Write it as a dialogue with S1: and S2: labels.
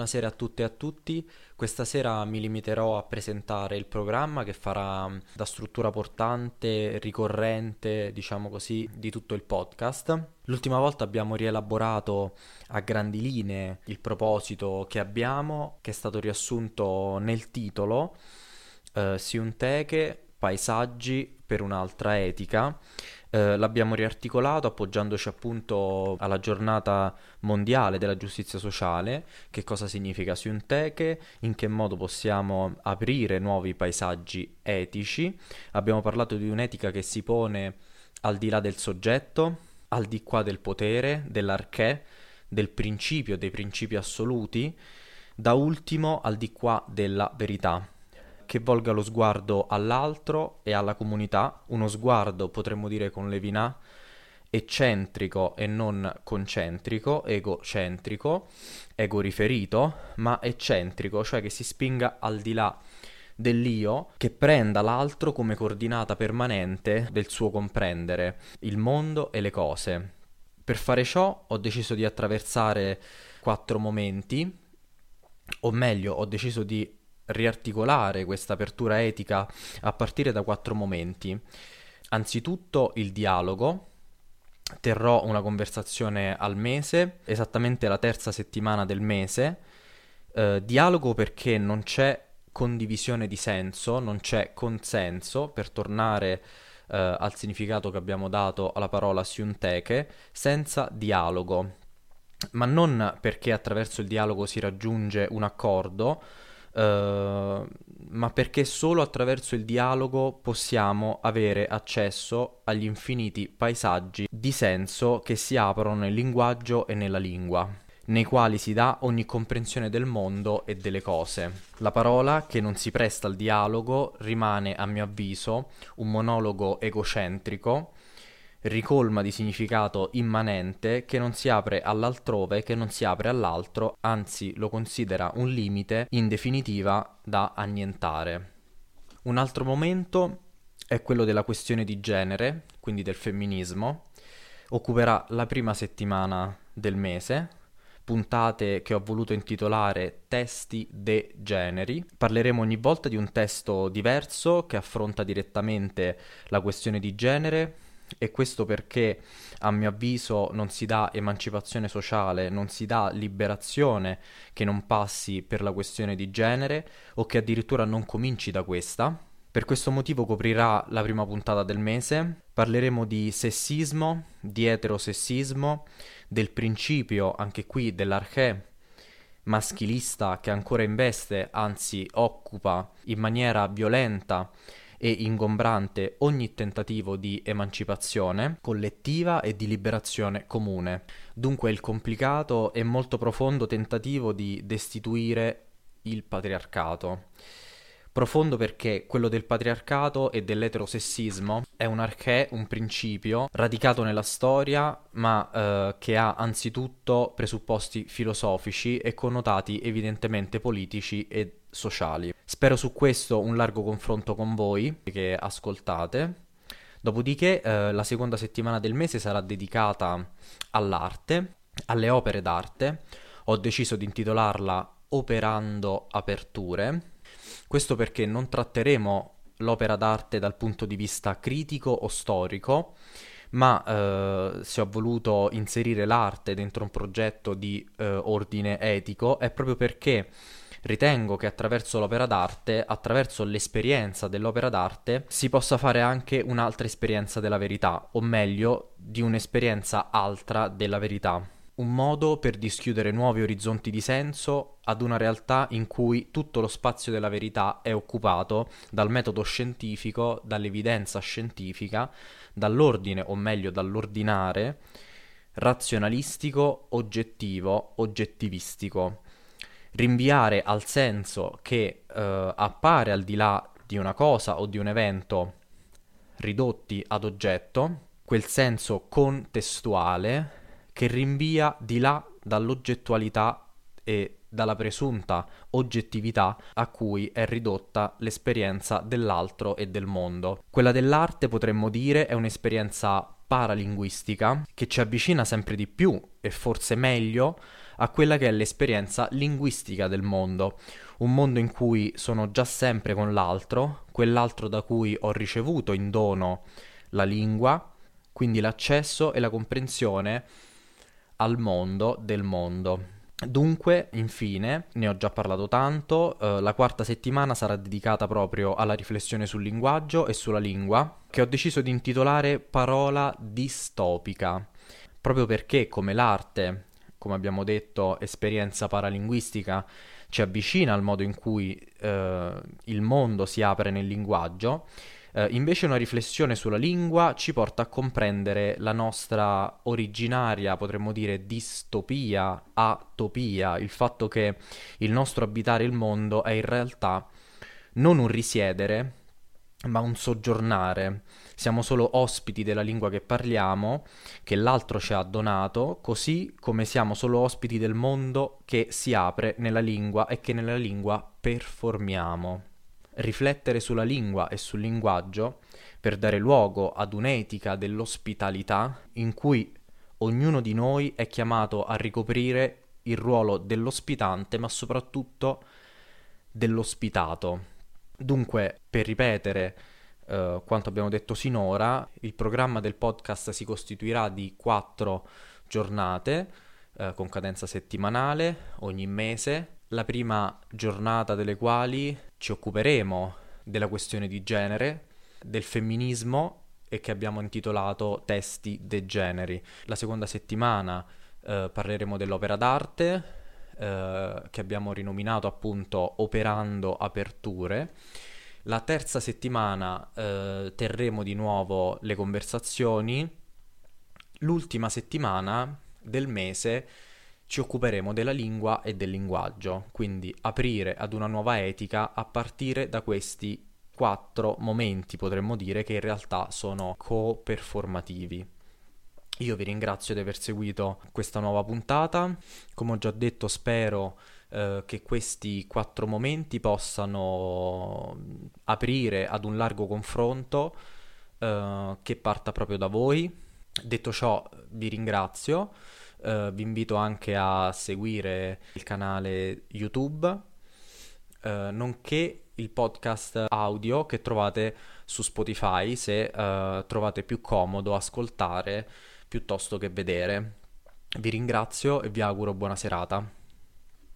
S1: buonasera a tutte e a tutti. Questa sera mi limiterò a presentare il programma che farà mm, da struttura portante, ricorrente, diciamo così, di tutto il podcast. L'ultima volta abbiamo rielaborato a grandi linee il proposito che abbiamo, che è stato riassunto nel titolo eh, Siunteche, paesaggi per un'altra etica eh, l'abbiamo riarticolato appoggiandoci appunto alla giornata mondiale della giustizia sociale, che cosa significa Siunteche, in che modo possiamo aprire nuovi paesaggi etici. Abbiamo parlato di un'etica che si pone al di là del soggetto, al di qua del potere, dell'arché, del principio, dei principi assoluti, da ultimo al di qua della verità che volga lo sguardo all'altro e alla comunità, uno sguardo potremmo dire con Levinà eccentrico e non concentrico, egocentrico, ego riferito, ma eccentrico, cioè che si spinga al di là dell'io, che prenda l'altro come coordinata permanente del suo comprendere il mondo e le cose. Per fare ciò ho deciso di attraversare quattro momenti, o meglio, ho deciso di riarticolare questa apertura etica a partire da quattro momenti. Anzitutto il dialogo. Terrò una conversazione al mese, esattamente la terza settimana del mese. Eh, dialogo perché non c'è condivisione di senso, non c'è consenso, per tornare eh, al significato che abbiamo dato alla parola siunteche, senza dialogo. Ma non perché attraverso il dialogo si raggiunge un accordo, Uh, ma perché solo attraverso il dialogo possiamo avere accesso agli infiniti paesaggi di senso che si aprono nel linguaggio e nella lingua, nei quali si dà ogni comprensione del mondo e delle cose. La parola che non si presta al dialogo rimane, a mio avviso, un monologo egocentrico ricolma di significato immanente che non si apre all'altrove, che non si apre all'altro, anzi lo considera un limite in definitiva da annientare. Un altro momento è quello della questione di genere, quindi del femminismo. Occuperà la prima settimana del mese, puntate che ho voluto intitolare Testi de generi. Parleremo ogni volta di un testo diverso che affronta direttamente la questione di genere e questo perché a mio avviso non si dà emancipazione sociale, non si dà liberazione che non passi per la questione di genere o che addirittura non cominci da questa. Per questo motivo coprirà la prima puntata del mese. Parleremo di sessismo, di eterosessismo, del principio anche qui dell'archè maschilista che ancora investe, anzi occupa in maniera violenta e ingombrante ogni tentativo di emancipazione collettiva e di liberazione comune. Dunque il complicato e molto profondo tentativo di destituire il patriarcato. Profondo perché quello del patriarcato e dell'eterosessismo è un archè, un principio radicato nella storia, ma eh, che ha anzitutto presupposti filosofici e connotati evidentemente politici e sociali. Spero su questo un largo confronto con voi che ascoltate. Dopodiché eh, la seconda settimana del mese sarà dedicata all'arte, alle opere d'arte. Ho deciso di intitolarla Operando Aperture questo perché non tratteremo l'opera d'arte dal punto di vista critico o storico, ma eh, se ho voluto inserire l'arte dentro un progetto di eh, ordine etico è proprio perché ritengo che attraverso l'opera d'arte, attraverso l'esperienza dell'opera d'arte, si possa fare anche un'altra esperienza della verità, o meglio, di un'esperienza altra della verità un modo per dischiudere nuovi orizzonti di senso ad una realtà in cui tutto lo spazio della verità è occupato dal metodo scientifico, dall'evidenza scientifica, dall'ordine o meglio dall'ordinare razionalistico, oggettivo, oggettivistico. Rinviare al senso che eh, appare al di là di una cosa o di un evento ridotti ad oggetto, quel senso contestuale che rinvia di là dall'oggettualità e dalla presunta oggettività a cui è ridotta l'esperienza dell'altro e del mondo. Quella dell'arte potremmo dire è un'esperienza paralinguistica che ci avvicina sempre di più e forse meglio a quella che è l'esperienza linguistica del mondo, un mondo in cui sono già sempre con l'altro, quell'altro da cui ho ricevuto in dono la lingua, quindi l'accesso e la comprensione al mondo del mondo. Dunque, infine, ne ho già parlato tanto, eh, la quarta settimana sarà dedicata proprio alla riflessione sul linguaggio e sulla lingua, che ho deciso di intitolare Parola distopica, proprio perché come l'arte, come abbiamo detto, esperienza paralinguistica, ci avvicina al modo in cui eh, il mondo si apre nel linguaggio, eh, invece una riflessione sulla lingua ci porta a comprendere la nostra originaria, potremmo dire, distopia, atopia, il fatto che il nostro abitare il mondo è in realtà non un risiedere, ma un soggiornare. Siamo solo ospiti della lingua che parliamo, che l'altro ci ha donato, così come siamo solo ospiti del mondo che si apre nella lingua e che nella lingua performiamo riflettere sulla lingua e sul linguaggio per dare luogo ad un'etica dell'ospitalità in cui ognuno di noi è chiamato a ricoprire il ruolo dell'ospitante, ma soprattutto dell'ospitato. Dunque, per ripetere eh, quanto abbiamo detto sinora, il programma del podcast si costituirà di quattro giornate eh, con cadenza settimanale ogni mese la prima giornata delle quali ci occuperemo della questione di genere, del femminismo e che abbiamo intitolato Testi dei generi. La seconda settimana eh, parleremo dell'opera d'arte, eh, che abbiamo rinominato appunto Operando Aperture. La terza settimana eh, terremo di nuovo le conversazioni. L'ultima settimana del mese ci occuperemo della lingua e del linguaggio, quindi aprire ad una nuova etica a partire da questi quattro momenti, potremmo dire, che in realtà sono co-performativi. Io vi ringrazio di aver seguito questa nuova puntata, come ho già detto spero eh, che questi quattro momenti possano aprire ad un largo confronto eh, che parta proprio da voi. Detto ciò vi ringrazio. Uh, vi invito anche a seguire il canale YouTube, uh, nonché il podcast audio che trovate su Spotify se uh, trovate più comodo ascoltare piuttosto che vedere. Vi ringrazio e vi auguro buona serata.